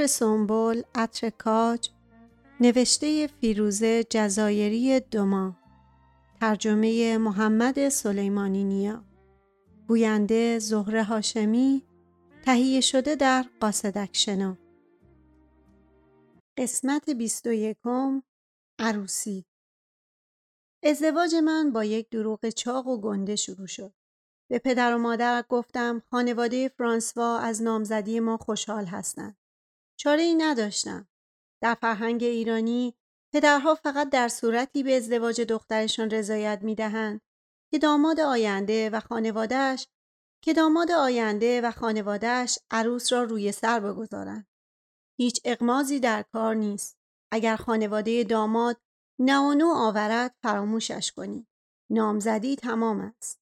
عطر سنبل، عطر کاج، نوشته فیروزه جزایری دوما ترجمه محمد سلیمانی نیا گوینده زهره هاشمی تهیه شده در قاصدک شنا قسمت 21 عروسی ازدواج من با یک دروغ چاق و گنده شروع شد. به پدر و مادر گفتم خانواده فرانسوا از نامزدی ما خوشحال هستند. چاره ای نداشتم. در فرهنگ ایرانی پدرها فقط در صورتی به ازدواج دخترشان رضایت می دهند که داماد آینده و خانوادهش که داماد آینده و خانوادهش عروس را روی سر بگذارند. هیچ اقمازی در کار نیست. اگر خانواده داماد نو آورد فراموشش کنید. نامزدی تمام است.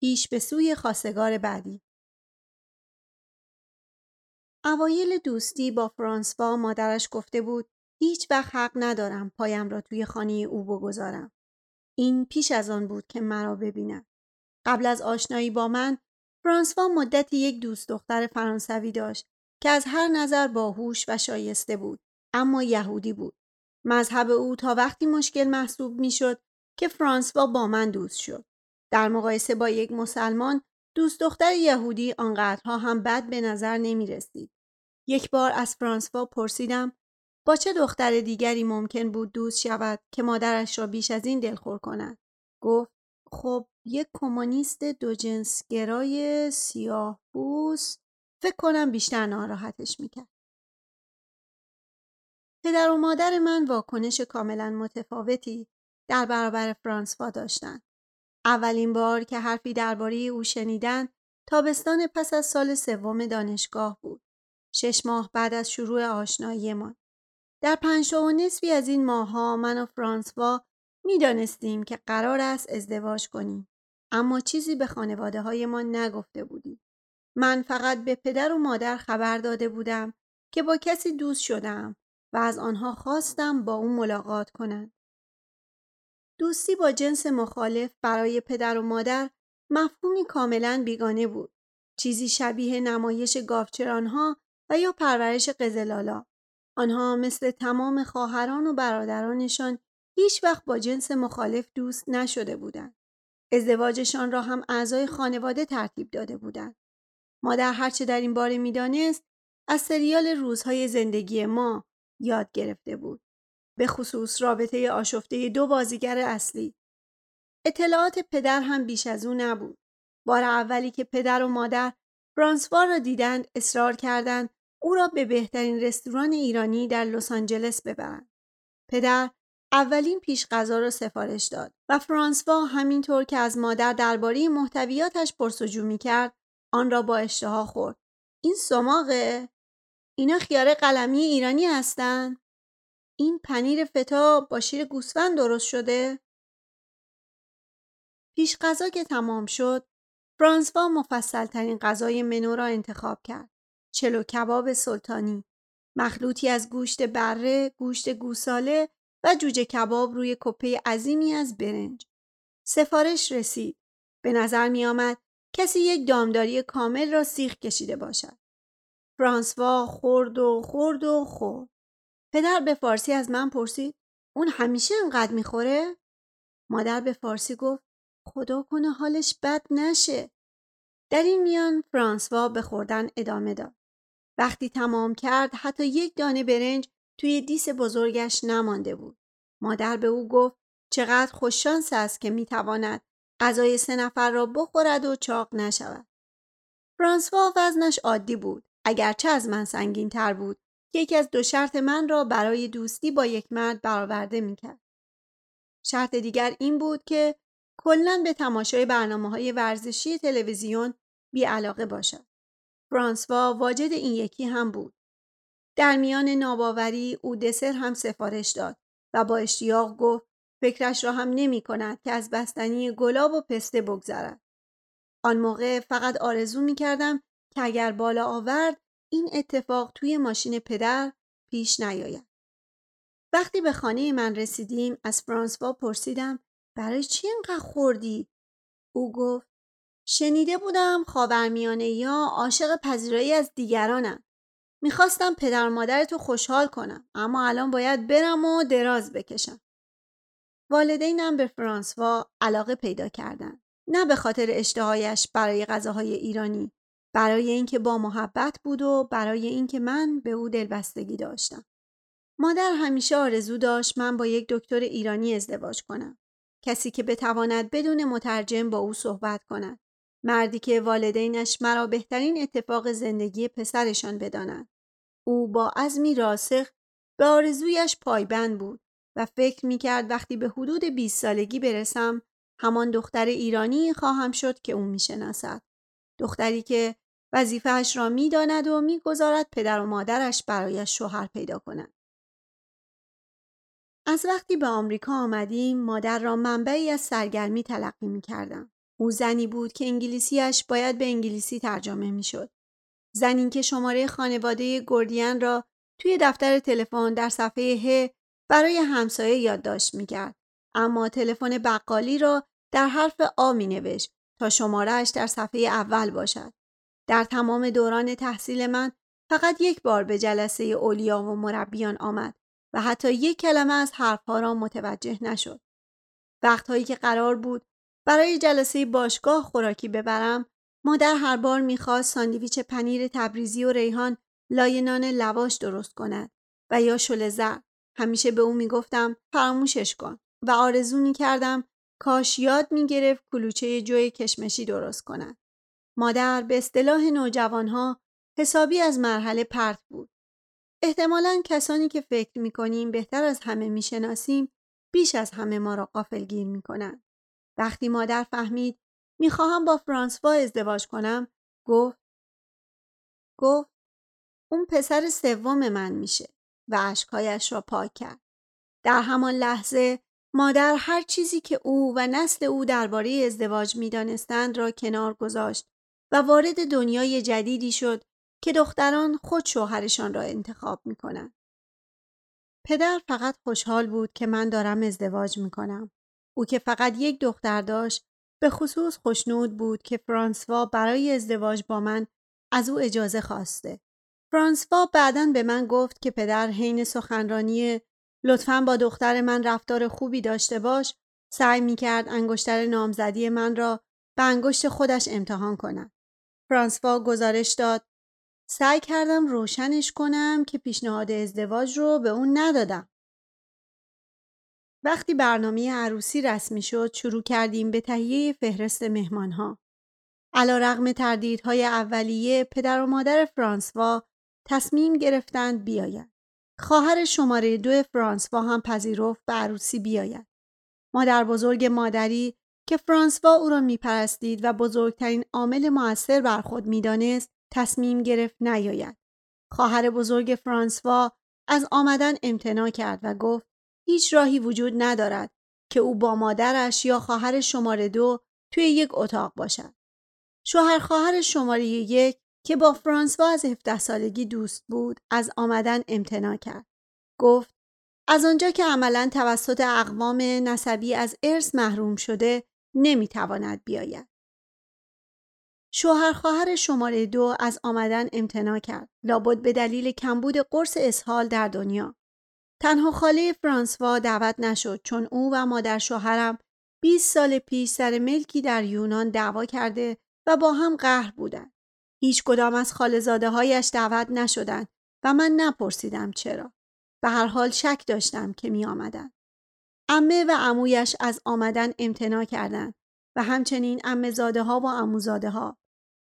پیش به سوی خواستگار بعدی. اوایل دوستی با فرانسوا مادرش گفته بود هیچ وقت حق ندارم پایم را توی خانه او بگذارم. این پیش از آن بود که مرا ببیند. قبل از آشنایی با من فرانسوا مدتی یک دوست دختر فرانسوی داشت که از هر نظر باهوش و شایسته بود اما یهودی بود. مذهب او تا وقتی مشکل محسوب می‌شد که فرانسوا با من دوست شد. در مقایسه با یک مسلمان دوست دختر یهودی آنقدرها هم بد به نظر نمی رسید. یک بار از فرانسوا پرسیدم با چه دختر دیگری ممکن بود دوست شود که مادرش را بیش از این دلخور کند؟ گفت خب یک کمونیست دو جنسگرای سیاه بوس فکر کنم بیشتر ناراحتش می‌کرد. پدر و مادر من واکنش کاملا متفاوتی در برابر فرانسوا داشتند. اولین بار که حرفی درباره او شنیدن تابستان پس از سال سوم دانشگاه بود. شش ماه بعد از شروع آشناییمان. در پنج و نصفی از این ماهها من و فرانسوا می‌دانستیم که قرار است ازدواج کنیم. اما چیزی به خانواده های ما نگفته بودیم. من فقط به پدر و مادر خبر داده بودم که با کسی دوست شدم و از آنها خواستم با او ملاقات کنند. دوستی با جنس مخالف برای پدر و مادر مفهومی کاملا بیگانه بود. چیزی شبیه نمایش گاوچرانها و یا پرورش قزلالا. آنها مثل تمام خواهران و برادرانشان هیچ وقت با جنس مخالف دوست نشده بودند. ازدواجشان را هم اعضای خانواده ترتیب داده بودند. مادر هرچه در این باره می‌دانست از سریال روزهای زندگی ما یاد گرفته بود. به خصوص رابطه آشفته دو بازیگر اصلی. اطلاعات پدر هم بیش از او نبود. بار اولی که پدر و مادر فرانسوا را دیدند اصرار کردند او را به بهترین رستوران ایرانی در لس آنجلس ببرند. پدر اولین پیش غذا را سفارش داد و فرانسوا همینطور که از مادر درباره محتویاتش پرسجو می‌کرد آن را با اشتها خورد. این سماقه اینا خیار قلمی ایرانی هستن؟ این پنیر فتا با شیر گوسفند درست شده؟ پیش غذا که تمام شد، فرانسوا مفصل ترین غذای منو را انتخاب کرد. چلو کباب سلطانی، مخلوطی از گوشت بره، گوشت گوساله و جوجه کباب روی کپه عظیمی از برنج. سفارش رسید. به نظر می آمد کسی یک دامداری کامل را سیخ کشیده باشد. فرانسوا خورد و خورد و خورد. پدر به فارسی از من پرسید اون همیشه انقدر می‌خوره؟ مادر به فارسی گفت خدا کنه حالش بد نشه. در این میان فرانسوا به خوردن ادامه داد. وقتی تمام کرد حتی یک دانه برنج توی دیس بزرگش نمانده بود. مادر به او گفت چقدر خوششانس است که می‌تواند غذای سه نفر را بخورد و چاق نشود. فرانسوا وزنش عادی بود. اگرچه از من سنگین تر بود که یکی از دو شرط من را برای دوستی با یک مرد برآورده می‌کرد. شرط دیگر این بود که کلا به تماشای برنامه های ورزشی تلویزیون بی علاقه باشد. فرانسوا واجد این یکی هم بود. در میان ناباوری او دسر هم سفارش داد و با اشتیاق گفت فکرش را هم نمی کند که از بستنی گلاب و پسته بگذرد. آن موقع فقط آرزو می کردم که اگر بالا آورد این اتفاق توی ماشین پدر پیش نیاید. وقتی به خانه من رسیدیم از فرانسوا پرسیدم برای چی اینقدر خوردی؟ او گفت شنیده بودم خاورمیانه یا عاشق پذیرایی از دیگرانم. می‌خواستم پدر مادرتو خوشحال کنم اما الان باید برم و دراز بکشم. والدینم به فرانسوا علاقه پیدا کردند. نه به خاطر اشتهایش برای غذاهای ایرانی برای اینکه با محبت بود و برای اینکه من به او دلبستگی داشتم. مادر همیشه آرزو داشت من با یک دکتر ایرانی ازدواج کنم. کسی که بتواند بدون مترجم با او صحبت کند. مردی که والدینش مرا بهترین اتفاق زندگی پسرشان بدانند. او با عزمی راسخ به آرزویش پایبند بود و فکر می کرد وقتی به حدود 20 سالگی برسم همان دختر ایرانی خواهم شد که او می شناسد. دختری که وظیفهش را می داند و می گذارد پدر و مادرش برایش شوهر پیدا کنند. از وقتی به آمریکا آمدیم مادر را منبعی از سرگرمی تلقی می کردم. او زنی بود که انگلیسیش باید به انگلیسی ترجمه می شد. زنی که شماره خانواده گردین را توی دفتر تلفن در صفحه ه برای همسایه یادداشت می کرد. اما تلفن بقالی را در حرف آ می نوشت تا شمارهش در صفحه اول باشد. در تمام دوران تحصیل من فقط یک بار به جلسه اولیا و مربیان آمد و حتی یک کلمه از حرفها را متوجه نشد. وقتهایی که قرار بود برای جلسه باشگاه خوراکی ببرم. مادر هر بار می‌خواست ساندویچ پنیر تبریزی و ریحان لای نان لواش درست کند و یا شل زر. همیشه به او می‌گفتم فراموشش کن. و آرزو می‌کردم کاش یاد می‌گرفت کلوچه جوی کشمشی درست کند. مادر به اصطلاح نوجوانها حسابی از مرحله پرت بود. احتمالا کسانی که فکر می‌کنیم بهتر از همه می‌شناسیم بیش از همه ما را قافلگیر می‌کنند. وقتی مادر فهمید می‌خواهم با فرانسوا ازدواج کنم گفت گفت اون پسر سوم من میشه و اشکهایش را پاک کرد در همان لحظه مادر هر چیزی که او و نسل او درباره ازدواج می‌دانستند را کنار گذاشت و وارد دنیای جدیدی شد که دختران خود شوهرشان را انتخاب می کنند. پدر فقط خوشحال بود که من دارم ازدواج می کنم. او که فقط یک دختر داشت به خصوص خوشنود بود که فرانسوا برای ازدواج با من از او اجازه خواسته. فرانسوا بعدا به من گفت که پدر حین سخنرانی لطفا با دختر من رفتار خوبی داشته باش سعی می کرد انگشتر نامزدی من را به انگشت خودش امتحان کند. فرانسوا گزارش داد سعی کردم روشنش کنم که پیشنهاد ازدواج رو به اون ندادم. وقتی برنامه عروسی رسمی شد شروع کردیم به تهیه فهرست مهمانها. علا رغم تردیدهای اولیه پدر و مادر فرانسوا تصمیم گرفتند بیاید. خواهر شماره دو فرانسوا هم پذیرفت به عروسی بیاید. مادر بزرگ مادری که فرانسوا او را میپرستید و بزرگترین عامل موثر بر خود می‌دانست تصمیم گرفت نیاید. خواهر بزرگ فرانسوا از آمدن امتناع کرد و گفت هیچ راهی وجود ندارد که او با مادرش یا خواهر شماره دو توی یک اتاق باشد. شوهر خواهر شماره یک که با فرانسوا از 17 سالگی دوست بود از آمدن امتناع کرد. گفت از آنجا که عملا توسط اقوام نسبی از ارث محروم شده نمی‌تواند بیاید. شوهر خواهر شماره دو از آمدن امتناع کرد. لابد به دلیل کمبود قرص اسهال در دنیا. تنها خاله فرانسوا دعوت نشد چون او و مادر شوهرم 20 سال پیش سر ملکی در یونان دعوا کرده و با هم قهر بودند. هیچ کدام از خالزاده هایش دعوت نشدند و من نپرسیدم چرا. به هر حال شک داشتم که می آمدن. امه و عمویش از آمدن امتناع کردند و همچنین امزاده ها و اموزاده ها.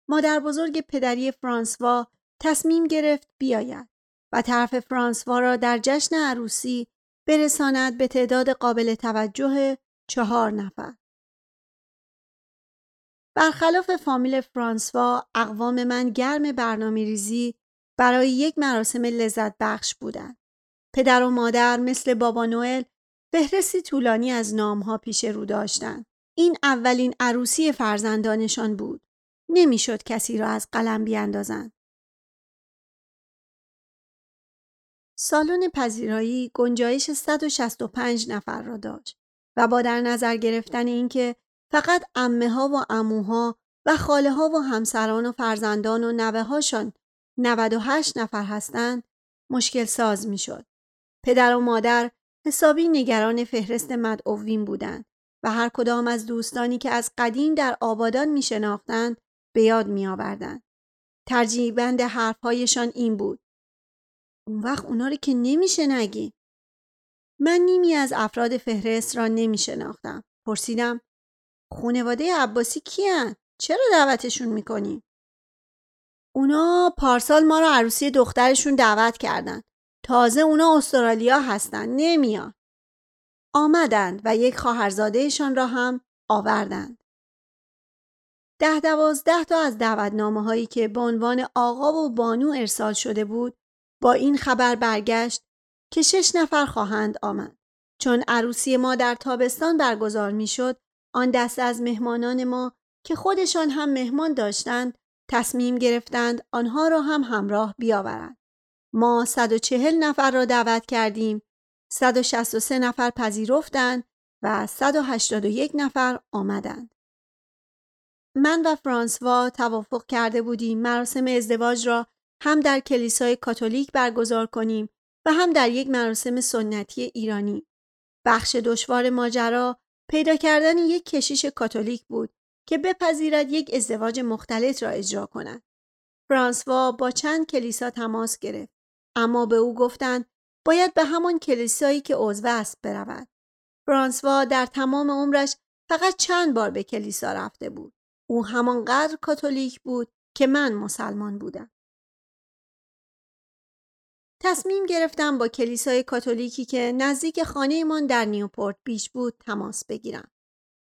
مادر بزرگ پدری فرانسوا تصمیم گرفت بیاید و طرف فرانسوا را در جشن عروسی برساند به تعداد قابل توجه چهار نفر. برخلاف فامیل فرانسوا اقوام من گرم برنامه ریزی برای یک مراسم لذت بخش بودند. پدر و مادر مثل بابا نوئل فهرستی طولانی از نامها پیش رو داشتند. این اولین عروسی فرزندانشان بود. نمی‌شد کسی را از قلم بیاندازند. سالن پذیرایی گنجایش 165 نفر را داشت و با در نظر گرفتن اینکه فقط امه ها و اموها و خاله ها و همسران و فرزندان و نوه هاشان 98 نفر هستند مشکل ساز می شد. پدر و مادر حسابی نگران فهرست مدعوین بودند و هر کدام از دوستانی که از قدیم در آبادان می شناختند به یاد می آوردند. ترجیح بند حرفهایشان این بود. اون وقت اونا رو که نمیشه نگی. من نیمی از افراد فهرست را نمی شناختم. پرسیدم خونواده عباسی کیان؟ چرا دعوتشون می‌کنی؟ اونا پارسال ما رو عروسی دخترشون دعوت کردن. تازه اونا استرالیا هستن. نمیان. آمدند و یک خواهرزادهشان را هم آوردند. ده دوازده تا از دعوتنامه هایی که به عنوان آقا و بانو ارسال شده بود با این خبر برگشت که شش نفر خواهند آمد. چون عروسی ما در تابستان برگزار می شد آن دست از مهمانان ما که خودشان هم مهمان داشتند تصمیم گرفتند آنها را هم همراه بیاورند. ما 140 نفر را دعوت کردیم 163 نفر پذیرفتند و 181 نفر آمدند. من و فرانسوا توافق کرده بودیم مراسم ازدواج را هم در کلیسای کاتولیک برگزار کنیم و هم در یک مراسم سنتی ایرانی. بخش دشوار ماجرا پیدا کردن یک کشیش کاتولیک بود که بپذیرد یک ازدواج مختلط را اجرا کند. فرانسوا با چند کلیسا تماس گرفت اما به او گفتند باید به همان کلیسایی که عضو است برود. فرانسوا در تمام عمرش فقط چند بار به کلیسا رفته بود. او همانقدر کاتولیک بود که من مسلمان بودم. تصمیم گرفتم با کلیسای کاتولیکی که نزدیک خانهمان در نیوپورت بیش بود تماس بگیرم.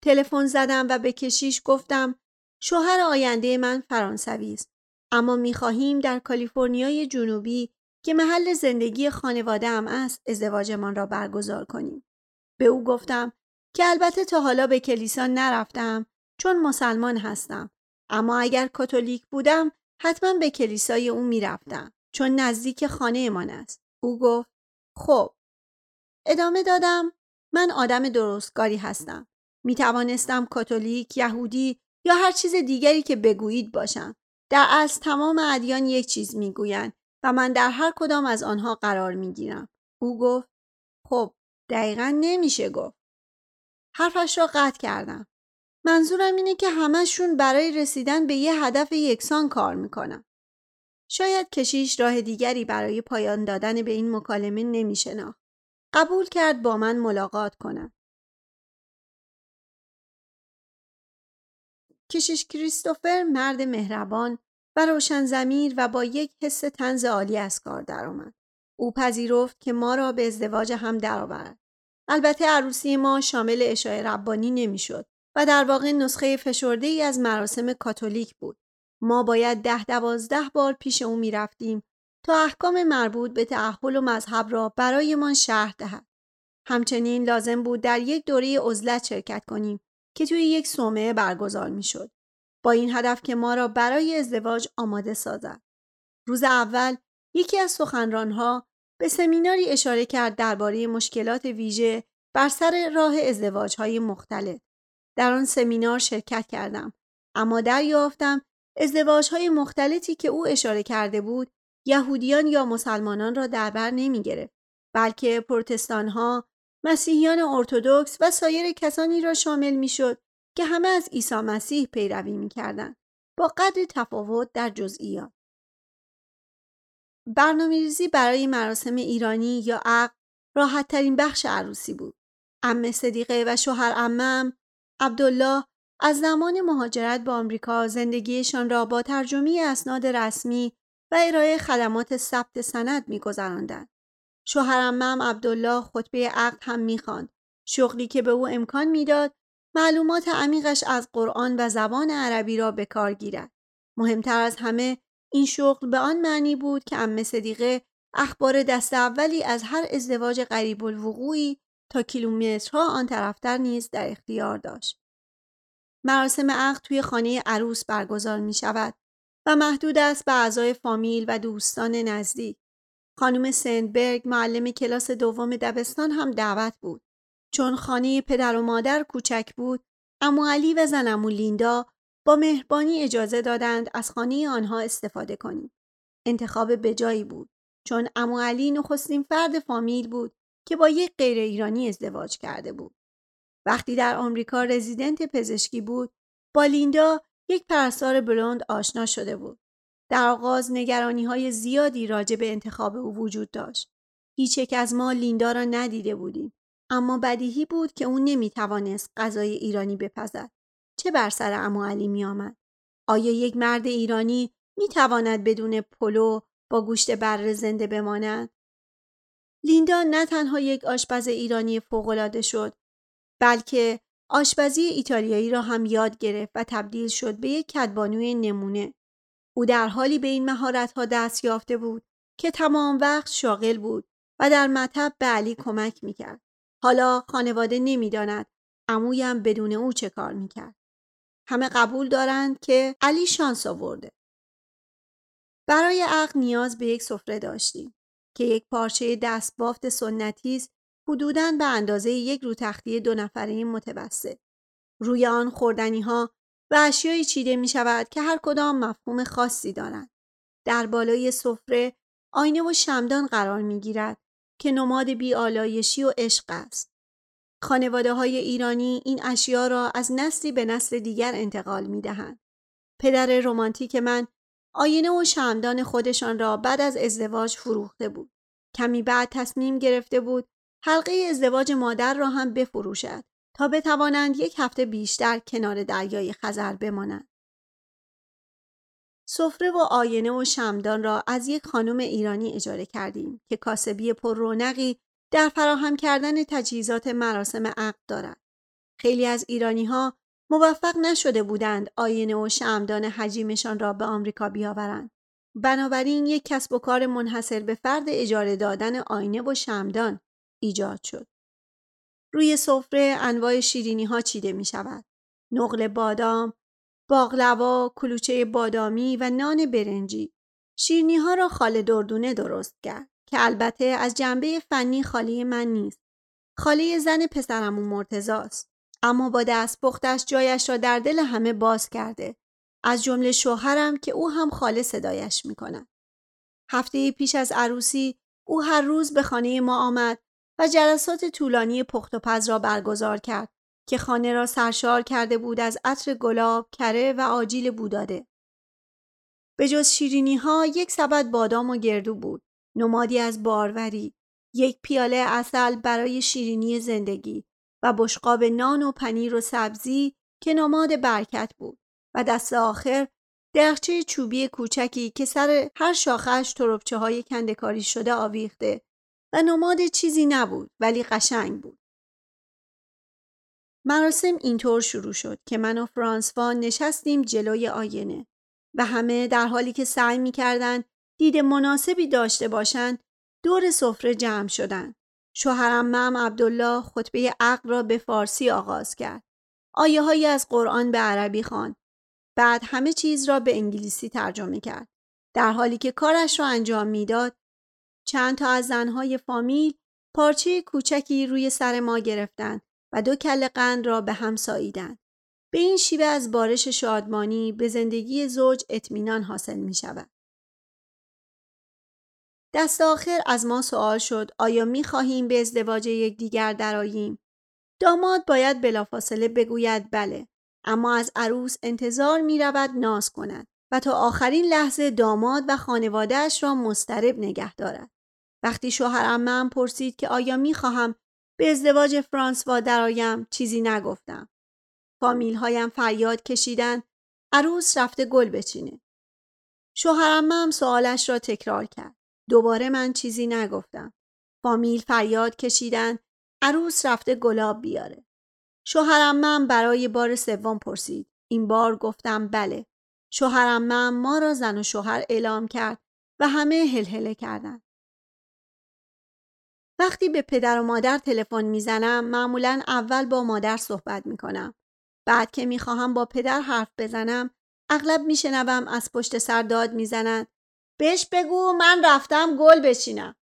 تلفن زدم و به کشیش گفتم شوهر آینده من فرانسوی است اما می‌خواهیم در کالیفرنیای جنوبی که محل زندگی خانواده هم است ازدواجمان را برگزار کنیم. به او گفتم که البته تا حالا به کلیسا نرفتم چون مسلمان هستم اما اگر کاتولیک بودم حتما به کلیسای او می‌رفتم چون نزدیک خانه من است. او گفت خب ادامه دادم من آدم درستگاری هستم. می توانستم کاتولیک، یهودی یا هر چیز دیگری که بگویید باشم. در اصل تمام ادیان یک چیز می‌گویند و من در هر کدام از آنها قرار می گیرم. او گفت خب دقیقا نمیشه گفت. حرفش را قطع کردم. منظورم اینه که همشون برای رسیدن به یه هدف یکسان کار می‌کنن. شاید کشیش راه دیگری برای پایان دادن به این مکالمه نمیشناخت. قبول کرد با من ملاقات کنم. کشیش کریستوفر مرد مهربان و روشن زمیر و با یک حس تنز عالی از کار درآمد. او پذیرفت که ما را به ازدواج هم درآورد. البته عروسی ما شامل اشای ربانی نمی‌شد و در واقع نسخه فشرده ای از مراسم کاتولیک بود. ما باید ده دوازده بار پیش او می رفتیم تا احکام مربوط به تعهل و مذهب را برایمان شرح دهد. همچنین لازم بود در یک دوره عزلت شرکت کنیم که توی یک صومعه برگزار می شد. با این هدف که ما را برای ازدواج آماده سازد. روز اول یکی از سخنرانها به سمیناری اشاره کرد درباره مشکلات ویژه بر سر راه ازدواج های مختلف. در آن سمینار شرکت کردم اما دریافتم ازدواج های مختلفی که او اشاره کرده بود یهودیان یا مسلمانان را در بر نمی گرفت بلکه پروتستان ها مسیحیان ارتودکس و سایر کسانی را شامل می شد که همه از عیسی مسیح پیروی می کردن. با قدر تفاوت در جزئیات. برنامه ریزی برای مراسم ایرانی یا عقد راحت ترین بخش عروسی بود. ام صدیقه و شوهر امم عبدالله از زمان مهاجرت به آمریکا زندگیشان را با ترجمه اسناد رسمی و ارائه خدمات ثبت سند میگذراندند. شوهر امم عبدالله خطبه عقد هم می‌خواند. شغلی که به او امکان می‌داد معلومات عمیقش از قرآن و زبان عربی را به کار گیرد. مهمتر از همه این شغل به آن معنی بود که ام صدیقه اخبار دست اولی از هر ازدواج قریب الوقوعی تا کیلومترها آن طرفتر نیز در اختیار داشت. مراسم عقد توی خانه عروس برگزار می شود و محدود است به اعضای فامیل و دوستان نزدیک. خانم سندبرگ معلم کلاس دوم دبستان هم دعوت بود. چون خانه پدر و مادر کوچک بود، امو علی و زن امو لیندا با مهربانی اجازه دادند از خانه آنها استفاده کنیم. انتخاب بجایی بود چون امو علی نخستین فرد فامیل بود که با یک غیر ایرانی ازدواج کرده بود. وقتی در آمریکا رزیدنت پزشکی بود با لیندا یک پرستار بلوند آشنا شده بود. در آغاز نگرانی های زیادی راجع به انتخاب او وجود داشت. هیچ یک از ما لیندا را ندیده بودیم اما بدیهی بود که او نمی توانست غذای ایرانی بپزد. چه بر سر امو علی می آمد؟ آیا یک مرد ایرانی می تواند بدون پلو با گوشت بره زنده بماند؟ لیندا نه تنها یک آشپز ایرانی فوقالعاده شد بلکه آشپزی ایتالیایی را هم یاد گرفت و تبدیل شد به یک کدبانوی نمونه. او در حالی به این مهارت‌ها دست یافته بود که تمام وقت شاغل بود و در مطب به علی کمک می‌کرد. حالا خانواده نمی‌داند عمویم بدون او چه کار می‌کرد. همه قبول دارند که علی شانس آورده. برای عقل نیاز به یک سفره داشتیم که یک پارچه دستبافت سنتی است حدوداً به اندازه یک رو تختی دو نفره متوسط. روی آن خوردنی ها و اشیایی چیده می شود که هر کدام مفهوم خاصی دارند. در بالای سفره آینه و شمدان قرار می گیرد که نماد بیالایشی و عشق است. خانواده های ایرانی این اشیا را از نسلی به نسل دیگر انتقال می دهند. پدر رمانتیک من آینه و شمدان خودشان را بعد از ازدواج فروخته بود. کمی بعد تصمیم گرفته بود حلقه ازدواج مادر را هم بفروشد تا بتوانند یک هفته بیشتر کنار دریای خزر بمانند. سفره و آینه و شمدان را از یک خانم ایرانی اجاره کردیم که کاسبی پر رونقی در فراهم کردن تجهیزات مراسم عقد دارد. خیلی از ایرانی ها موفق نشده بودند آینه و شمدان حجیمشان را به آمریکا بیاورند. بنابراین یک کسب و کار منحصر به فرد اجاره دادن آینه و شمدان ایجاد شد. روی سفره انواع شیرینی ها چیده می شود. نقل بادام، باقلوا، کلوچه بادامی و نان برنجی. شیرینی ها را خاله دردونه درست کرد که البته از جنبه فنی خاله من نیست. خاله زن پسرمون مرتزاست. اما با دست پختش جایش را در دل همه باز کرده. از جمله شوهرم که او هم خاله صدایش می کند. هفته پیش از عروسی او هر روز به خانه ما آمد و جلسات طولانی پخت و پز را برگزار کرد که خانه را سرشار کرده بود از عطر گلاب، کره و آجیل بوداده. به جز شیرینی ها یک سبد بادام و گردو بود، نمادی از باروری، یک پیاله اصل برای شیرینی زندگی و بشقاب نان و پنیر و سبزی که نماد برکت بود و دست آخر درخچه چوبی کوچکی که سر هر شاخش تربچه های کندکاری شده آویخته و نماد چیزی نبود ولی قشنگ بود. مراسم اینطور شروع شد که من و فرانسوا نشستیم جلوی آینه و همه در حالی که سعی می کردن دید مناسبی داشته باشند دور سفره جمع شدند. شوهرم مم عبدالله خطبه عقل را به فارسی آغاز کرد. آیه های از قرآن به عربی خواند. بعد همه چیز را به انگلیسی ترجمه کرد. در حالی که کارش را انجام می‌داد، چند تا از زنهای فامیل پارچه کوچکی روی سر ما گرفتند و دو کل قند را به هم ساییدند. به این شیوه از بارش شادمانی به زندگی زوج اطمینان حاصل می شود. دست آخر از ما سوال شد آیا می خواهیم به ازدواج یکدیگر درآییم؟ داماد باید بلافاصله بگوید بله اما از عروس انتظار می رود ناز کند و تا آخرین لحظه داماد و خانوادهش را مسترب نگه دارد. وقتی شوهرم من پرسید که آیا می خواهم به ازدواج فرانسوا درآیم چیزی نگفتم. فامیل هایم فریاد کشیدن عروس رفته گل بچینه. شوهرم هم سوالش را تکرار کرد. دوباره من چیزی نگفتم. فامیل فریاد کشیدن عروس رفته گلاب بیاره. شوهرم من برای بار سوم پرسید. این بار گفتم بله. شوهرم من ما را زن و شوهر اعلام کرد و همه هلهله کردند. وقتی به پدر و مادر تلفن می‌زنم معمولا اول با مادر صحبت می‌کنم. بعد که می‌خواهم با پدر حرف بزنم اغلب میشنوم از پشت سر داد می‌زنند بهش بگو من رفتم گل بچینم.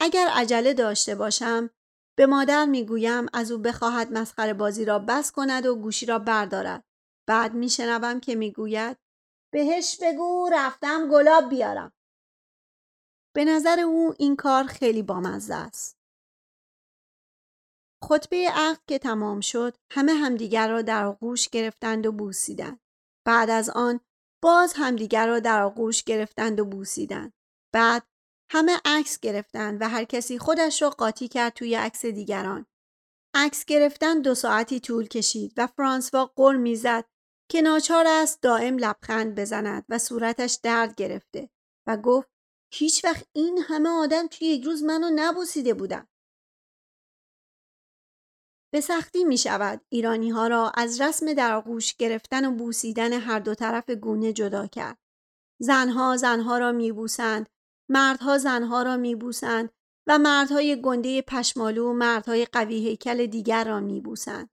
اگر عجله داشته باشم به مادر می‌گویم از او بخواهد مسخره بازی را بس کند و گوشی را بردارد. بعد میشنوم که می‌گوید بهش بگو رفتم گلاب بیارم. به نظر او این کار خیلی بامزه است. خطبه عقد که تمام شد همه همدیگر را در آغوش گرفتند و بوسیدند. بعد از آن باز همدیگر را در آغوش گرفتند و بوسیدند. بعد همه عکس گرفتند و هر کسی خودش را قاطی کرد توی عکس دیگران. عکس گرفتن دو ساعتی طول کشید و فرانسوا قر می‌زد که ناچار است دائم لبخند بزند و صورتش درد گرفته و گفت هیچ وقت این همه آدم توی یک روز منو نبوسیده بودن. به سختی می شود ایرانی ها را از رسم در آغوش گرفتن و بوسیدن هر دو طرف گونه جدا کرد. زنها زنها را می بوسند، مردها زنها را می بوسند و مردهای گنده پشمالو مردهای قوی هیکل دیگر را می بوسند.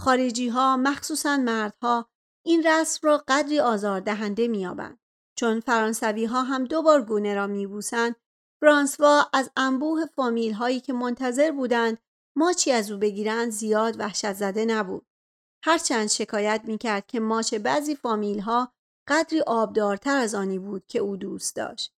خارجی ها مخصوصا مردها این رسم را قدری آزاردهنده میابند چون فرانسوی ها هم دو بار گونه را میبوسند فرانسوا از انبوه فامیل هایی که منتظر بودند ماچی از او بگیرند زیاد وحشت زده نبود. هرچند شکایت می‌کرد که ماچ بعضی فامیل ها قدری آبدارتر از آنی بود که او دوست داشت.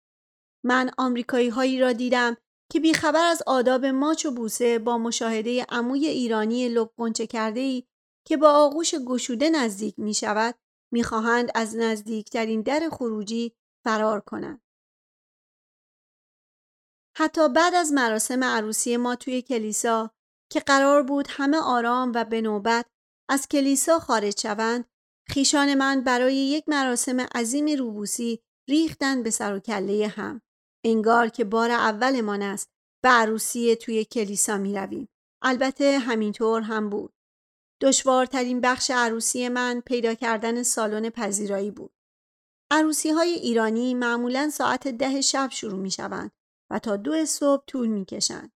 من آمریکایی هایی را دیدم که بیخبر از آداب ماچ و بوسه با مشاهده عموی ایرانی لب کرده ای که با آغوش گشوده نزدیک می شود می خواهند از نزدیکترین در خروجی فرار کنند. حتی بعد از مراسم عروسی ما توی کلیسا که قرار بود همه آرام و به نوبت از کلیسا خارج شوند خیشان من برای یک مراسم عظیم روبوسی ریختن به سر و کله هم انگار که بار اولمان است به عروسی توی کلیسا می رویم. البته همینطور هم بود دشوارترین بخش عروسی من پیدا کردن سالن پذیرایی بود. عروسی های ایرانی معمولا ساعت ده شب شروع می شوند و تا دو صبح طول می کشند.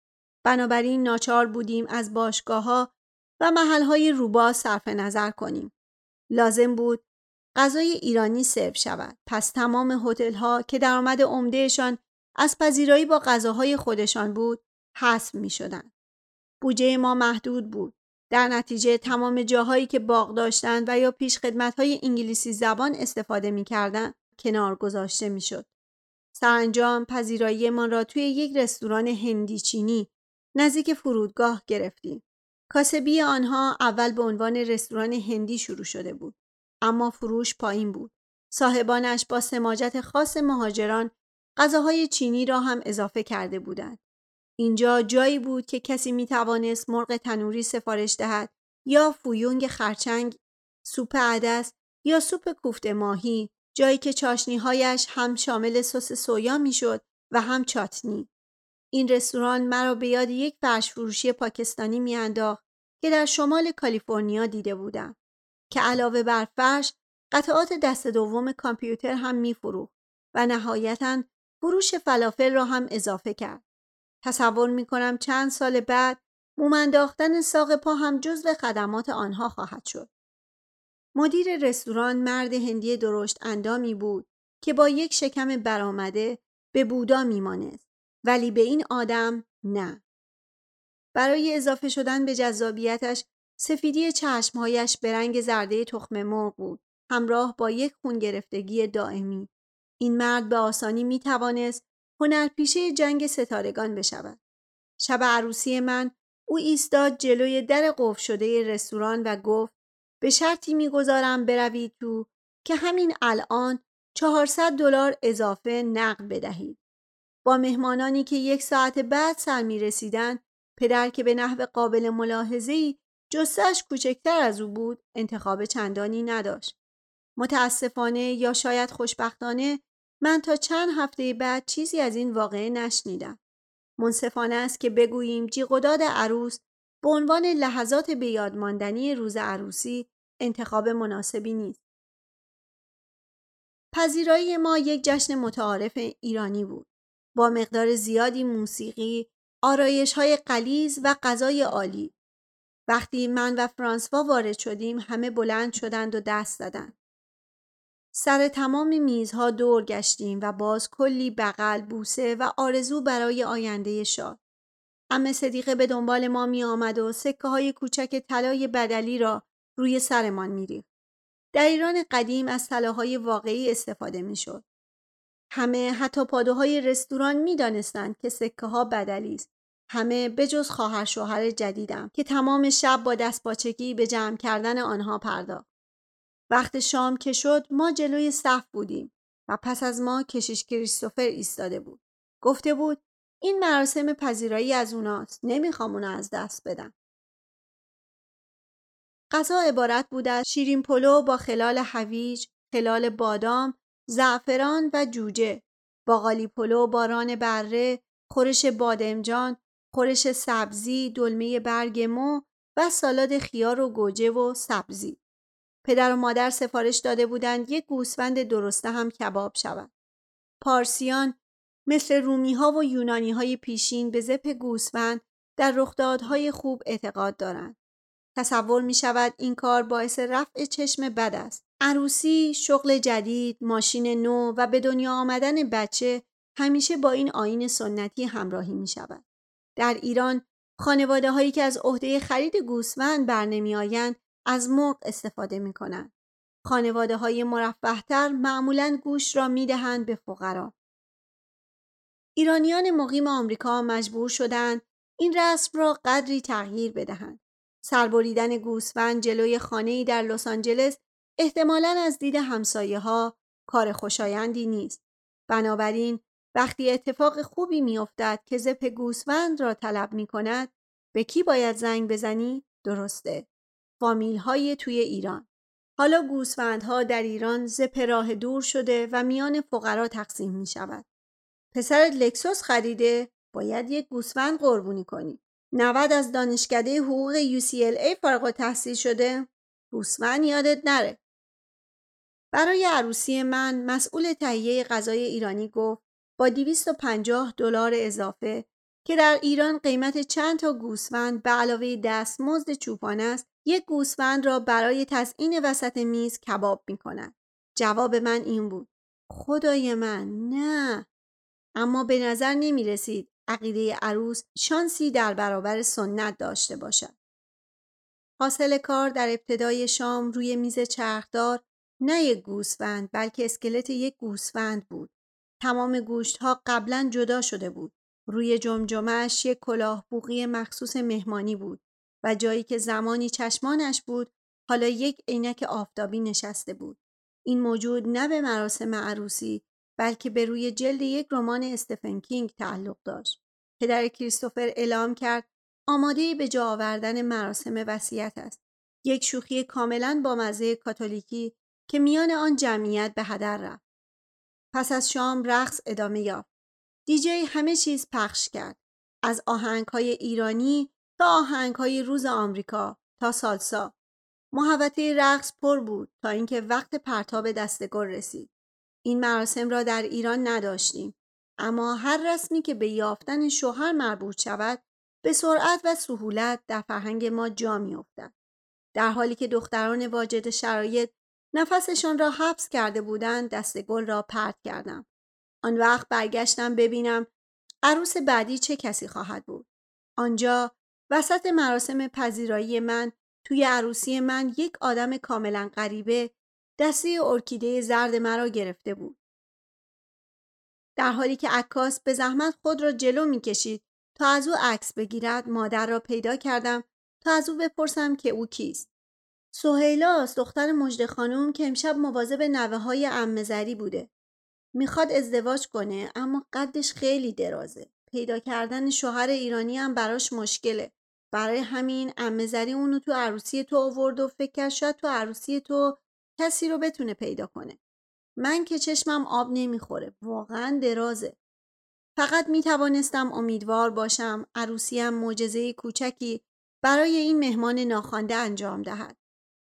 بنابراین ناچار بودیم از باشگاه ها و محل های روبا صرف نظر کنیم. لازم بود غذای ایرانی سرو شود. پس تمام هتل ها که درآمد عمدهشان از پذیرایی با غذاهای خودشان بود، حذف می شدند. بودجه ما محدود بود. در نتیجه تمام جاهایی که باغ داشتند و یا پیش های انگلیسی زبان استفاده می کردن، کنار گذاشته می شد. سرانجام من را توی یک رستوران هندی چینی نزدیک فرودگاه گرفتیم. کاسبی آنها اول به عنوان رستوران هندی شروع شده بود. اما فروش پایین بود. صاحبانش با سماجت خاص مهاجران غذاهای چینی را هم اضافه کرده بودند. اینجا جایی بود که کسی می توانست مرغ تنوری سفارش دهد یا فویونگ خرچنگ، سوپ عدس یا سوپ کوفته ماهی، جایی که چاشنیهایش هم شامل سس سویا می‌شد و هم چاتنی. این رستوران مرا به یاد یک فرش فروشی پاکستانی میانداخت که در شمال کالیفرنیا دیده بودم که علاوه بر فرش قطعات دست دوم کامپیوتر هم میفروخت و نهایتا فروش فلافل را هم اضافه کرد. تصور می کنم چند سال بعد مومنداختن ساق پا هم جزو خدمات آنها خواهد شد. مدیر رستوران مرد هندی درشت اندامی بود که با یک شکم برآمده به بودا میمانست ولی به این آدم نه. برای اضافه شدن به جذابیتش سفیدی چشمهایش به رنگ زرده تخم مرغ بود همراه با یک خون گرفتگی دائمی. این مرد به آسانی می توانست هنرپیشه جنگ ستارگان بشود. شب عروسی من او ایستاد جلوی در قفل شده رستوران و گفت به شرطی می‌گذارم بروید تو که همین الان 400 دلار اضافه نقد بدهید. با مهمانانی که یک ساعت بعد سر می رسیدن پدر که به نحو قابل ملاحظه‌ای جسش کوچکتر از او بود انتخاب چندانی نداشت. متاسفانه یا شاید خوشبختانه من تا چند هفته بعد چیزی از این واقعه نشنیدم. منصفانه است که بگوییم جیغداد عروس به عنوان لحظات بیادماندنی روز عروسی انتخاب مناسبی نیست. پذیرایی ما یک جشن متعارف ایرانی بود. با مقدار زیادی موسیقی، آرایش های قلیز و غذای عالی. وقتی من و فرانسوا وارد شدیم همه بلند شدند و دست زدند. سر تمام میزها دور گشتیم و باز کلی بغل بوسه و آرزو برای آینده شاد. ام صدیقه به دنبال ما می آمد و سکه های کوچک طلای بدلی را روی سرمان می ریخت. در ایران قدیم از طلاهای واقعی استفاده می‌شد. همه حتی پادوهای رستوران می‌دانستند که سکه ها بدلی است. همه بجز خواهر شوهر جدیدم که تمام شب با دستپاچگی به جمع کردن آنها پرداخت. وقت شام که شد ما جلوی صف بودیم و پس از ما کشیش کریستوفر ایستاده بود. گفته بود این مراسم پذیرایی از اوناست. نمی‌خوام اونو از دست بدم. غذا عبارت بود از شیرین پلو با خلال هویج، خلال بادام، زعفران و جوجه، باقالی پلو، باران بره، خورش بادمجان، خورش سبزی، دلمه برگ مو و سالاد خیار و گوجه و سبزی. پدر و مادر سفارش داده بودند یک گوسفند درسته هم کباب شود. پارسیان مثل رومی ها و یونانی های پیشین به زپ گوسفند در رخدادهای خوب اعتقاد دارند. تصور می شود این کار باعث رفع چشم بد است. عروسی، شغل جدید، ماشین نو و به دنیا آمدن بچه همیشه با این آین سنتی همراهی می شود. در ایران خانواده هایی که از عهده خرید گوسفند بر نمی آیند از مرغ استفاده می کنند. خانواده های مرفهتر معمولا گوش را می دهند به فقرا. ایرانیان مقیم آمریکا مجبور شدند این رسم را قدری تغییر بدهند. سربریدن گوسفند جلوی خانه‌ای در لس آنجلس احتمالا از دید همسایه ها کار خوشایندی نیست. بنابراین وقتی اتفاق خوبی میافتد که زپ گوسفند را طلب می کند به کی باید زنگ بزنی؟ درسته. فامیل های توی ایران. حالا گوسفندها در ایران زپ راه دور شده و میان فقرا تقسیم می شود. پسرت لکسوس خریده باید یک گوسفند قربونی کنی. 90 از دانشکده حقوق UCLA فارغ تحصیل شده گوسفند یادت نره. برای عروسی من مسئول تهیه غذای ایرانی گفت با 250 دلار اضافه که در ایران قیمت چند تا گوسفند به علاوه دستمزد چوپان است یک گوسفند را برای تزئین وسط میز کباب می کند. جواب من این بود خدای من نه اما به نظر نمی رسید عقیده عروس شانسی در برابر سنت داشته باشد. حاصل کار در ابتدای شام روی میز چرخدار نه یک گوسفند بلکه اسکلت یک گوسفند بود. تمام گوشت ها قبلا جدا شده بود. روی جمجمهش یک کلاه بوغی مخصوص مهمانی بود و جایی که زمانی چشمانش بود حالا یک عینک آفتابی نشسته بود. این موجود نه به مراسم عروسی بلکه به روی جلد یک رمان استفن کینگ تعلق داشت. پدر کریستوفر اعلام کرد آماده به جا آوردن مراسم وصیت است. یک شوخی کاملا با مزه کاتولیکی که میان آن جمعیت به هدر رفت. پس از شام رقص ادامه یافت. دیجی همه چیز پخش کرد. از آهنگ های ایرانی تا آهنگ های روز آمریکا تا سالسا. محوطه رقص پر بود تا اینکه وقت پرتاب دستگل رسید. این مراسم را در ایران نداشتیم اما هر رسمی که به یافتن شوهر مربوط شود به سرعت و سهولت در فرهنگ ما جا میافتد در حالی که دختران واجد شرایط نفسشان را حبس کرده بودند دست گل را پرت کردم آن وقت برگشتم ببینم عروس بعدی چه کسی خواهد بود آنجا وسط مراسم پذیرایی من توی عروسی من یک آدم کاملا غریبه دسته ارکیده زرد مرا گرفته بود. در حالی که عکاس به زحمت خود را جلو می کشید تا از او عکس بگیرد مادر را پیدا کردم تا از او بپرسم که او کیست. سهیلاست دختر مجد خانوم که امشب مواظب نوه های امزری بوده. می‌خواد ازدواج کنه اما قدش خیلی درازه. پیدا کردن شوهر ایرانی هم براش مشکله. برای همین امزری اونو تو عروسی تو آورد و فکر شاید تو عروسی تو کسی رو بتونه پیدا کنه. من که چشمم آب نمی‌خوره. واقعا درازه. فقط می توانستم امیدوار باشم عروسیم معجزه کوچکی برای این مهمان ناخوانده انجام دهد.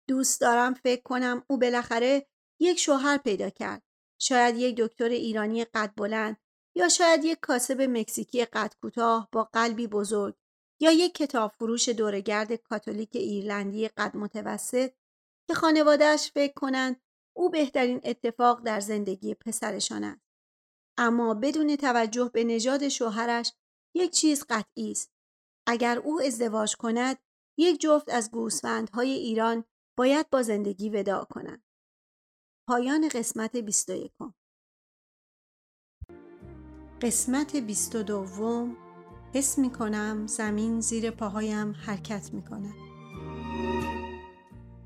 دوست دارم فکر کنم او بالاخره یک شوهر پیدا کرد. شاید یک دکتر ایرانی قد بلند یا شاید یک کاسب مکزیکی قد کوتاه با قلبی بزرگ یا یک کتاب فروش دورگرد کاتولیک ایرلندی قد متوسط که خانوادهش فکر کنند او بهترین اتفاق در زندگی پسرشان است. اما بدون توجه به نژاد شوهرش یک چیز قطعی است. اگر او ازدواج کند، یک جفت از گوسفندهای ایران باید با زندگی وداع کنند. پایان قسمت 21 قسمت 22 حس می کنم زمین زیر پاهایم حرکت می کنه.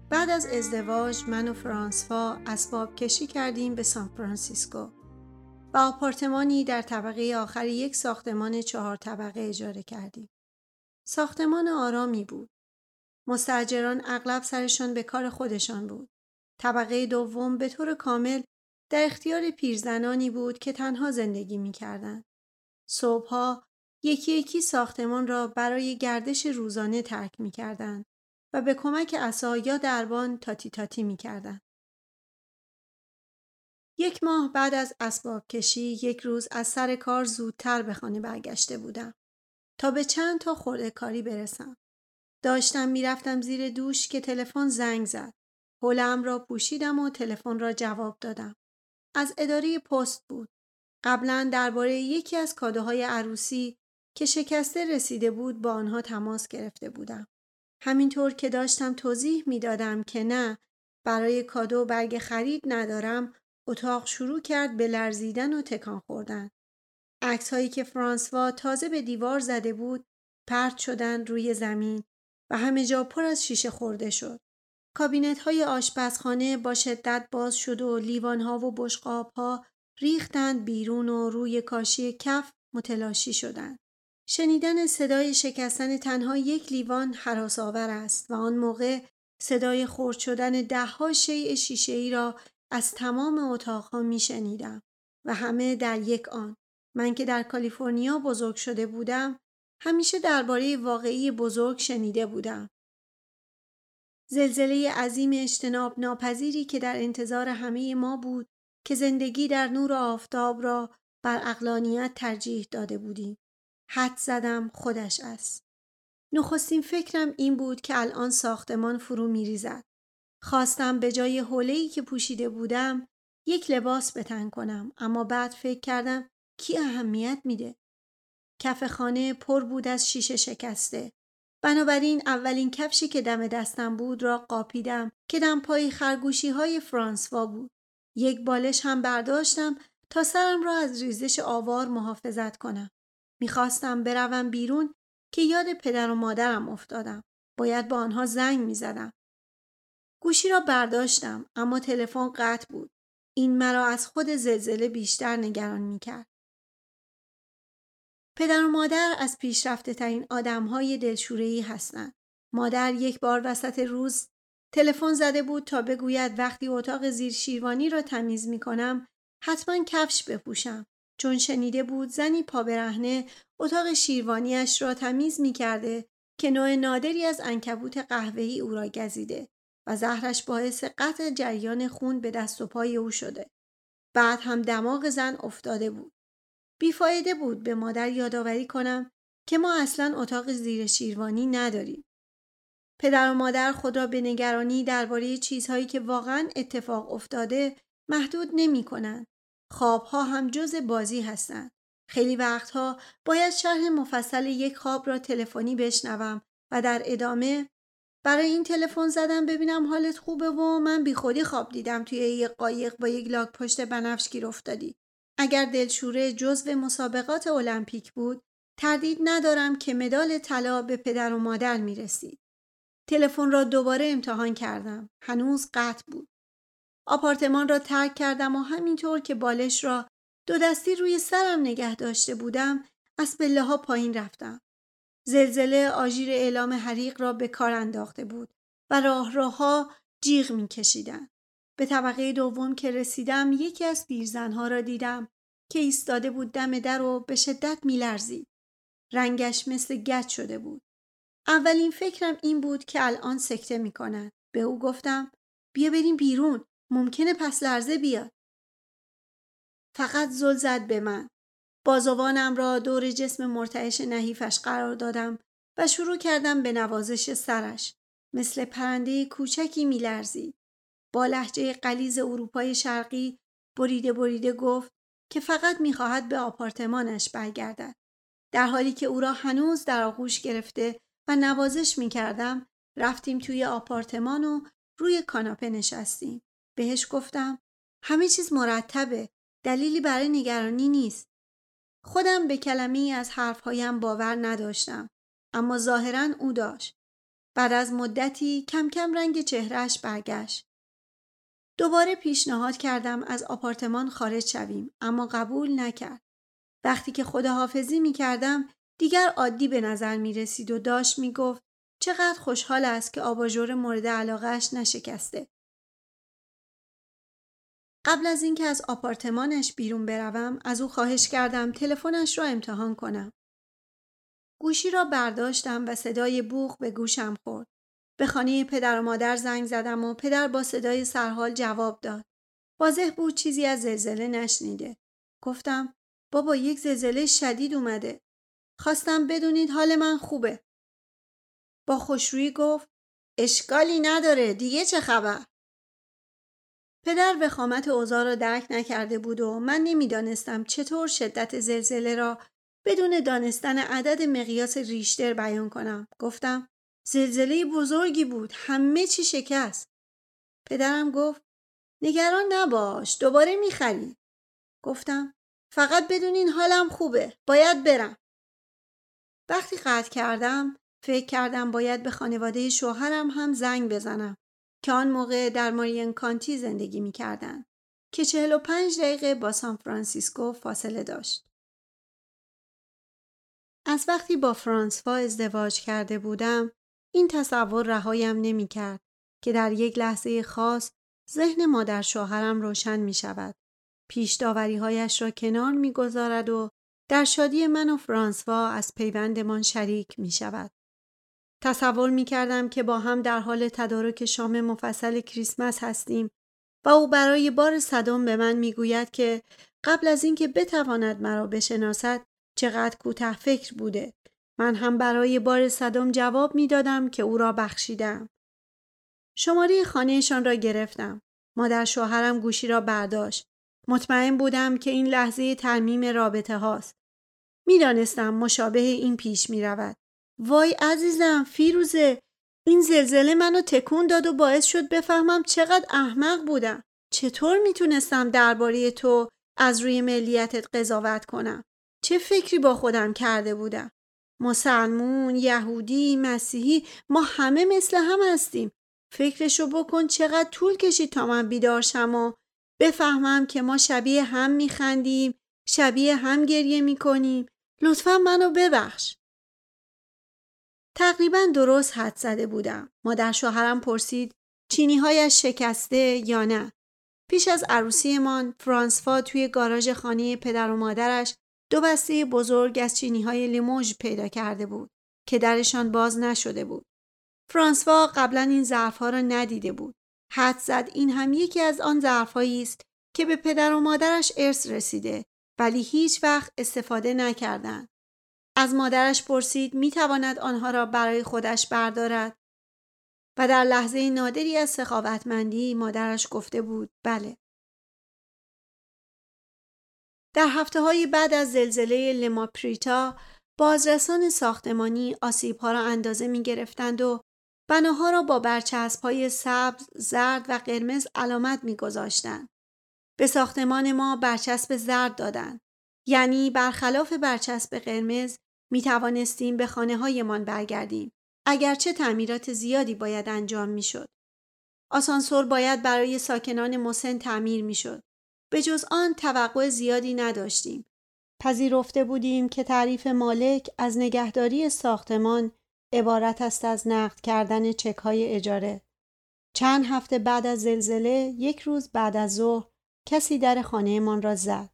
بعد از ازدواج من و فرانسوا اسباب کشی کردیم به سان فرانسیسکو و آپارتمانی در طبقه آخر یک ساختمان چهار طبقه اجاره کردیم. ساختمان آرامی بود. مستجران اغلب سرشان به کار خودشان بود. طبقه دوم به طور کامل در اختیار پیرزنانی بود که تنها زندگی می کردن. صبحها یکی یکی ساختمان را برای گردش روزانه ترک می کردن و به کمک عصا یا دربان تاتی تاتی می کردن. یک ماه بعد از اسباب کشی یک روز از سر کار زودتر به خانه برگشته بودم تا به چند تا خورده کاری برسم. داشتم می‌رفتم زیر دوش که تلفن زنگ زد. حولم را پوشیدم و تلفن را جواب دادم. از اداره پست بود. قبلا درباره یکی از کادوهای عروسی که شکسته رسیده بود با آنها تماس گرفته بودم. همینطور که داشتم توضیح می‌دادم که نه برای کادو برگ خرید ندارم اتاق شروع کرد به لرزیدن و تکان خوردن. عکس هایی که فرانسوا تازه به دیوار زده بود پرت شدن روی زمین و همه جا پر از شیشه خورده شد. کابینت های آشپزخانه با شدت باز شد و لیوان ها و بشقاب ها ریختند بیرون و روی کاشی کف متلاشی شدند. شنیدن صدای شکستن تنها یک لیوان حراس آور است و آن موقع صدای خورد شدن دهها شیء شیشه ای را از تمام اتاقها می شنیدم و همه در یک آن. من که در کالیفرنیا بزرگ شده بودم همیشه درباره واقعی بزرگ شنیده بودم. زلزله عظیم اجتناب ناپذیری که در انتظار همه ما بود که زندگی در نور آفتاب را بر اقلانیت ترجیح داده بودیم. حد زدم خودش است. نخستین فکرم این بود که الان ساختمان فرو می ریزد. خواستم به جای حوله‌ای که پوشیده بودم یک لباس بتن کنم اما بعد فکر کردم کی اهمیت میده؟ کف خانه پر بود از شیشه شکسته. بنابراین اولین کفشی که دم دستم بود را قاپیدم که پای خرگوشی های فرانسوا بود. یک بالش هم برداشتم تا سرم را از ریزش آوار محافظت کنم. می‌خواستم بروم بیرون که یاد پدر و مادرم افتادم. باید با آنها زنگ می‌زدم. گوشی را برداشتم اما تلفن قطع بود. این مرا از خود زلزله بیشتر نگران می‌کرد. پدر و مادر از پیشرفته ترین آدم های دلشورهی هستند. مادر یک بار وسط روز تلفن زده بود تا بگوید وقتی اتاق زیر شیروانی را تمیز می کنم حتما کفش بپوشم چون شنیده بود زنی پا برهنه اتاق شیروانیش را تمیز می کرده که نوع نادری از انکبوت قهوه‌ای او را گزیده و زهرش باعث قطع جریان خون به دست و پای او شده. بعد هم دماغ زن افتاده بود. بیفایده بود به مادر یادآوری کنم که ما اصلا اتاق زیر شیروانی نداریم. پدر و مادر خود را به نگرانی درباره چیزهایی که واقعا اتفاق افتاده محدود نمی کنند. خوابها هم جز بازی هستند. خیلی وقتها باید شرح مفصل یک خواب را تلفنی بشنوم و در ادامه برای این تلفن زدم ببینم حالت خوبه و من بیخودی خواب دیدم توی یک قایق با یک لاک پشت بنفش گیر افتادی. اگر دلشوره جزو مسابقات المپیک بود تردید ندارم که مدال طلا به پدر و مادر می رسید. تلفن را دوباره امتحان کردم. هنوز قطع بود. آپارتمان را ترک کردم و همینطور که بالش را دو دستی روی سرم نگه داشته بودم از پله ها پایین رفتم. زلزله آژیر اعلام حریق را به کار انداخته بود و راه راهها جیغ می کشیدن. به طبقه دوم که رسیدم یکی از پیرزنها را دیدم که ایستاده بود دم در و به شدت میلرزید. رنگش مثل گچ شده بود. اولین فکرم این بود که الان سکته می‌کنن. به او گفتم بیا بریم بیرون. ممکنه پس لرزه بیاد. فقط زل زد به من. بازوانم را دور جسم مرتعش نحیفش قرار دادم و شروع کردم به نوازش سرش. مثل پرنده کوچکی میلرزید. با لحجه قلیز اروپای شرقی بریده بریده گفت که فقط می‌خواهد به آپارتمانش برگردد. در حالی که او را هنوز در آغوش گرفته و نوازش می‌کردم رفتیم توی آپارتمان و روی کاناپه نشستیم. بهش گفتم همه چیز مرتبه. دلیلی برای نگرانی نیست. خودم به کلمه ای از حرفهایم باور نداشتم. اما ظاهرا او داشت. بعد از مدتی کم کم رنگ چهرش برگشت. دوباره پیشنهاد کردم از آپارتمان خارج شویم اما قبول نکرد. وقتی که خداحافظی می کردم دیگر عادی به نظر می رسید و داشت می گفت چقدر خوشحال است که آباژور مورد علاقهش نشکسته. قبل از اینکه از آپارتمانش بیرون بروم از او خواهش کردم تلفنش را امتحان کنم. گوشی را برداشتم و صدای بوغ به گوشم خورد. به خانه پدر و مادر زنگ زدم و پدر با صدای سرحال جواب داد. واضح بود چیزی از زلزله نشنیده. گفتم بابا یک زلزله شدید اومده. خواستم بدونید حال من خوبه. با خوشرویی گفت اشکالی نداره دیگه چه خبر؟ پدر وخامت اوضاع را درک نکرده بود و من نمی‌دانستم چطور شدت زلزله را بدون دانستن عدد مقیاس ریشتر بیان کنم. گفتم زلزله بزرگی بود. همه چی شکست. پدرم گفت نگران نباش. دوباره می‌خری. گفتم فقط بدونین حالم خوبه. باید برم. وقتی قطع کردم فکر کردم باید به خانواده شوهرم هم زنگ بزنم که آن موقع در مارین کانتی زندگی می کردن که 45 دقیقه با سان فرانسیسکو فاصله داشت. از وقتی با فرانسوا ازدواج کرده بودم این تصور رهایم نمی کرد که در یک لحظه خاص ذهن مادر شوهرم روشن می شود. پیش هایش را کنار می گذارد و در شادی من و فرانسوا از پیوندمان شریک می شود. تصور می کردم که با هم در حال تدارک شام مفصل کریسمس هستیم و او برای بار صدام به من می گوید که قبل از اینکه بتواند مرا بشناسد چقدر کوتاه فکر بوده. من هم برای بار صدام جواب می دادم که او را بخشیدم. شماره خانهشان را گرفتم. مادر شوهرم گوشی را برداشت. مطمئن بودم که این لحظه ترمیم رابطه هاست. می‌دانستم مشابه این پیش می رود. وای عزیزم فیروزه این زلزله منو تکون داد و باعث شد بفهمم چقدر احمق بودم. چطور می‌تونستم درباره تو از روی ملیتت قضاوت کنم؟ چه فکری با خودم کرده بودم؟ مسلمون، یهودی، مسیحی ما همه مثل هم هستیم. فکرشو بکن چقدر طول کشید تا من بیدار شم و بفهمم که ما شبیه هم میخندیم، شبیه هم گریه می‌کنیم. لطفا منو ببخش. تقریبا درست حد زده بودم. مادر شوهرم پرسید چینی هایش شکسته یا نه. پیش از عروسیمان فرانسوا توی گاراژ خانه پدر و مادرش دو بسته بزرگ از چینی های لیموژ پیدا کرده بود که درشان باز نشده بود. فرانسوا قبلا این ظرفها را ندیده بود. حد زد این هم یکی از آن ظرفهایی است که به پدر و مادرش ارث رسیده ولی هیچ وقت استفاده نکردند. از مادرش پرسید می تواند آنها را برای خودش بردارد و در لحظه نادری از سخاوتمندی مادرش گفته بود بله. در هفته های بعد از زلزله لماپریتا بازرسان ساختمانی آسیب ها را اندازه می گرفتند و بناها را با برچسب های سبز، زرد و قرمز علامت می گذاشتند. به ساختمان ما برچسب زرد دادند. یعنی برخلاف برچسب قرمز می توانستیم به خانه هایمان برگردیم. اگرچه تعمیرات زیادی باید انجام می شد. آسانسور باید برای ساکنان مسن تعمیر می شد. به جز آن توقع زیادی نداشتیم. پذیرفته بودیم که تعریف مالک از نگهداری ساختمان عبارت است از نقد کردن چک های اجاره. چند هفته بعد از زلزله یک روز بعد از ظهر کسی در خانهمان را زد.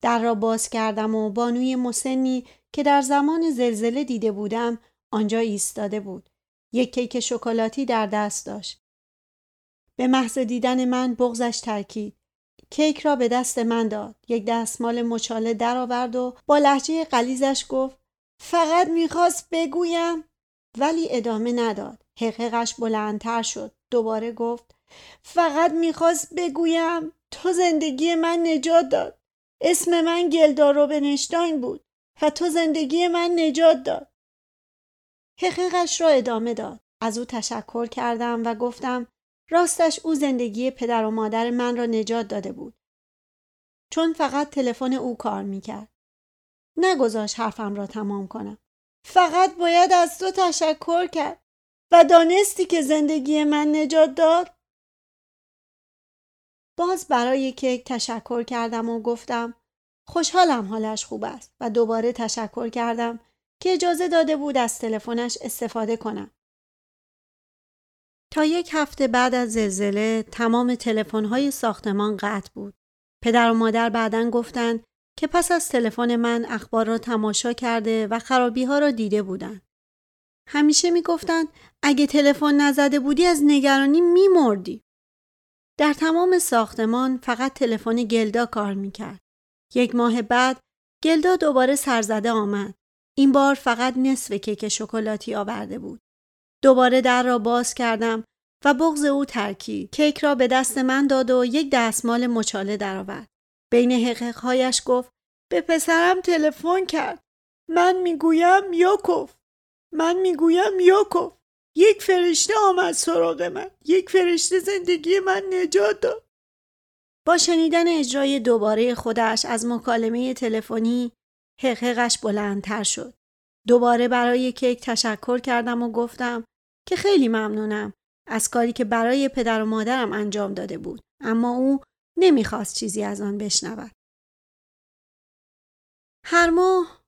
در را باز کردم و بانوی مسنی که در زمان زلزله دیده بودم آنجا ایستاده بود. یک کیک شکلاتی در دست داشت. به محض دیدن من بغزش ترکید. کیک را به دست من داد. یک دستمال مچاله درآورد و با لحجه قلیزش گفت فقط می‌خواست بگویم ولی ادامه نداد. حقیقش بلندتر شد. دوباره گفت فقط می‌خواست بگویم تو زندگی من نجات داد. اسم من گلدارو بنشتاین بود. و تو زندگی من نجات داد. حقیقش را ادامه داد. از او تشکر کردم و گفتم راستش او زندگی پدر و مادر من را نجات داده بود. چون فقط تلفن او کار می‌کرد. نگذاش حرفم را تمام کنم. فقط باید از تو تشکر کرد و دانستی که زندگی من نجات داد؟ باز برای کیک تشکر کردم و گفتم خوشحالم حالش خوب است و دوباره تشکر کردم که اجازه داده بود از تلفنش استفاده کنم. تا یک هفته بعد از زلزله تمام تلفن‌های ساختمان قطع بود. پدر و مادر بعدا گفتند که پس از تلفن من اخبار را تماشا کرده و خرابی ها را دیده بودند. همیشه می‌گفتند اگه تلفن نزده بودی از نگرانی میمردی. در تمام ساختمان فقط تلفن گلدا کار می‌کرد. یک ماه بعد گلدا دوباره سرزده آمد. این بار فقط نصف کیک شکلاتی آورده بود. دوباره در را باز کردم و بغز او ترکید. کیک را به دست من داد و یک دستمال مچاله درآورد. بین حقیقهایش گفت به پسرم تلفن کرد. من می‌گویم یوکوف. من می‌گویم یوکوف. یک فرشته آمد سراغ من. یک فرشته زندگی من نجات داد. با شنیدن اجرای دوباره خودش از مکالمه تلفنی حقیقش بلندتر شد. دوباره برای کیک تشکر کردم و گفتم که خیلی ممنونم از کاری که برای پدر و مادرم انجام داده بود اما او نمی‌خواست چیزی از آن بشنود. هر ماه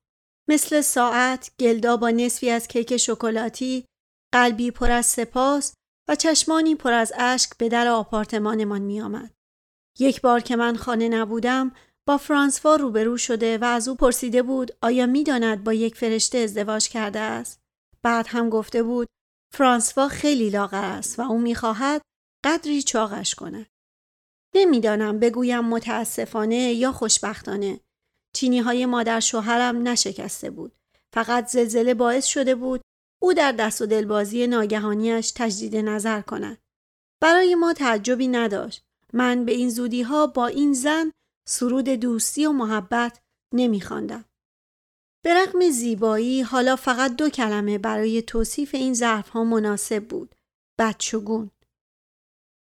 مثل ساعت گلدا با نصفی از کیک شکلاتی قلبی پر از سپاس و چشمانی پر از اشک به در آپارتمانمان می آمد. یک بار که من خانه نبودم با فرانسوا روبرو شده و از او پرسیده بود آیا می‌داند با یک فرشته ازدواج کرده است؟ بعد هم گفته بود فرانسوا خیلی لاغر است و او می‌خواهد قدری چاقش کند. نمی‌دانم بگویم متاسفانه یا خوشبختانه. چینی های مادر شوهرم نشکسته بود. فقط زلزله باعث شده بود او در دست و دلبازی ناگهانیش تجدید نظر کند برای ما تعجبی نداشت من به این زودی ها با این زن سرود دوستی و محبت نمیخواندم. به رغم زیبایی حالا فقط دو کلمه برای توصیف این ظرف ها مناسب بود. بدشگون.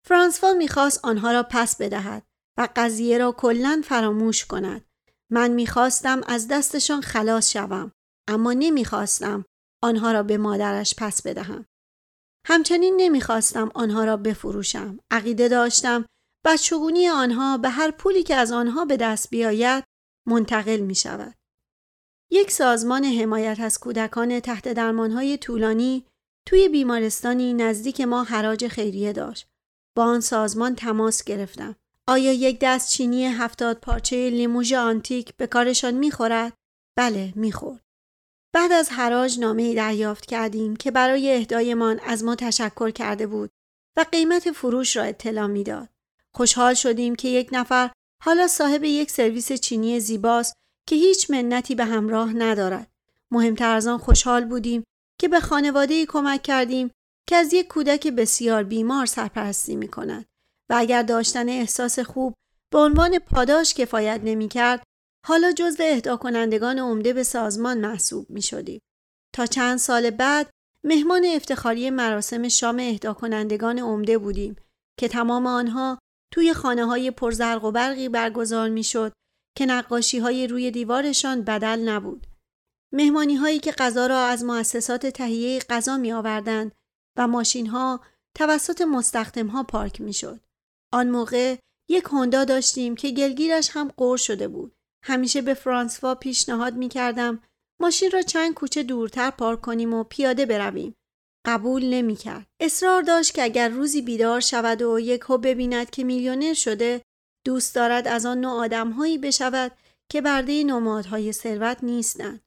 فرانسوا می‌خواست آنها را پس بدهد و قضیه را کلا فراموش کند. من می‌خواستم از دستشان خلاص شوم اما نمی‌خواستم آنها را به مادرش پس بدهم. همچنین نمی‌خواستم آنها را بفروشم. عقیده داشتم بچگونی آنها به هر پولی که از آنها به دست بیاید منتقل می شود. یک سازمان حمایت از کودکان تحت درمانهای طولانی توی بیمارستانی نزدیک ما حراج خیریه داشت. با آن سازمان تماس گرفتم. آیا یک دست چینی هفتاد پارچه لیموژ آنتیک به کارشان می‌خورد؟ بله می‌خورد. بعد از حراج نامه دریافت کردیم که برای اهدایمان از ما تشکر کرده بود و قیمت فروش را اطلاع می‌داد. خوشحال شدیم که یک نفر حالا صاحب یک سرویس چینی زیباست که هیچ منتی به همراه ندارد. مهمتر از آن خوشحال بودیم که به خانواده کمک کردیم که از یک کودک بسیار بیمار سرپرستی می کند و اگر داشتن احساس خوب به عنوان پاداش کفایت نمی کرد حالا جزو اهدا کنندگان عمده به سازمان محسوب می شدیم. تا چند سال بعد مهمان افتخاری مراسم شام اهدا کنندگان عمده بودیم که تمام آنها توی خانه های پرزرق و برقی برگزار می شد که نقاشی های روی دیوارشان بدل نبود. مهمانی هایی که غذا را از مؤسسات تهیه غذا می آوردند و ماشین ها توسط مستخدم ها پارک می شد. آن موقع یک هوندا داشتیم که گلگیرش هم قور شده بود. همیشه به فرانسوا پیشنهاد می کردم ماشین را چند کوچه دورتر پارک کنیم و پیاده برویم. قبول نمی کرد. اصرار داشت که اگر روزی بیدار شود و یک ببیند که میلیونر شده دوست دارد از آن نوع آدمهایی بشود که برده نمادهای ثروت نیستند.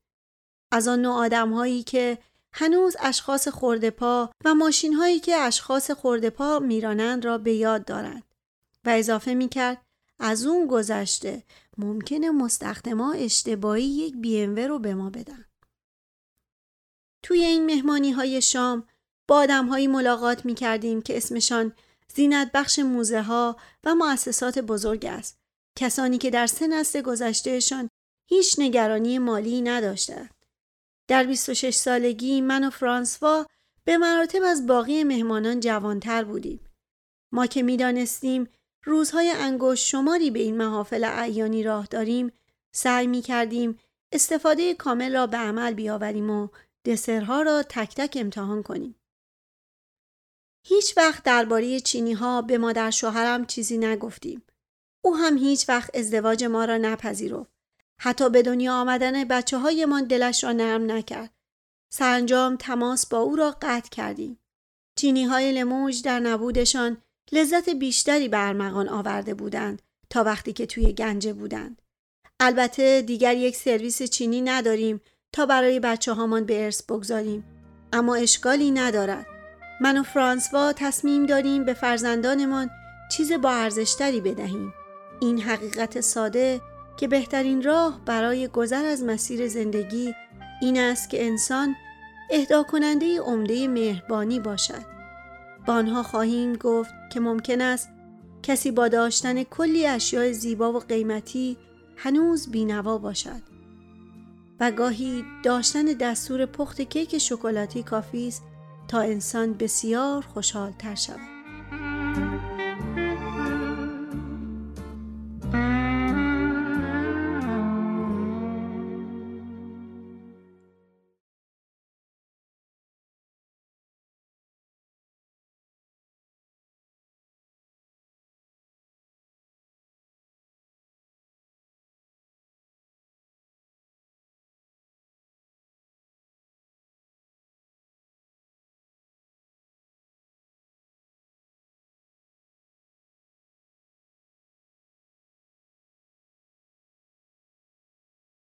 از آن نوع آدمهایی که هنوز اشخاص پا و ماشین هایی که اشخاص پا میرانند را به یاد دارند و اضافه می کرد از اون گذشته ممکنه مستخدما اشتباهی یک بی رو به ما بدن. توی این مهمانی های شام با آدم هایی ملاقات می کردیم که اسمشان زینت بخش موزه ها و مؤسسات بزرگ است. کسانی که در سه نسل گذشتهشان هیچ نگرانی مالی نداشتند. در 26 سالگی من و فرانسوا به مراتب از باقی مهمانان جوانتر بودیم. ما که می‌دانستیم روزهای انگشت شماری به این محافل اعیانی راه داریم سعی می کردیم استفاده کامل را به عمل بیاوریم و دسرها را تک تک امتحان کنیم. هیچ وقت درباره چینی ها به مادر شوهرم چیزی نگفتیم. او هم هیچ وقت ازدواج ما را نپذیرفت. حتی به دنیا آمدن بچه هایمان دلش را نرم نکرد. سرانجام تماس با او را قطع کردیم. چینی های لموج در نبودشان لذت بیشتری به ارمغان آورده بودند تا وقتی که توی گنجه بودند. البته دیگر یک سرویس چینی نداریم تا برای بچه هامان به ارث بگذاریم. اما اشکالی ندارد. من و فرانسوا تصمیم داریم به فرزندانمان چیز با ارزشتری بدهیم. این حقیقت ساده که بهترین راه برای گذر از مسیر زندگی این است که انسان اهدا کننده عمده مهربانی باشد. با آنها خواهیم گفت که ممکن است کسی با داشتن کلی اشیاء زیبا و قیمتی هنوز بینوا باشد. و گاهی داشتن دستور پخت کیک شکلاتی کافی است تا انسان بسیار خوشحال تر شود.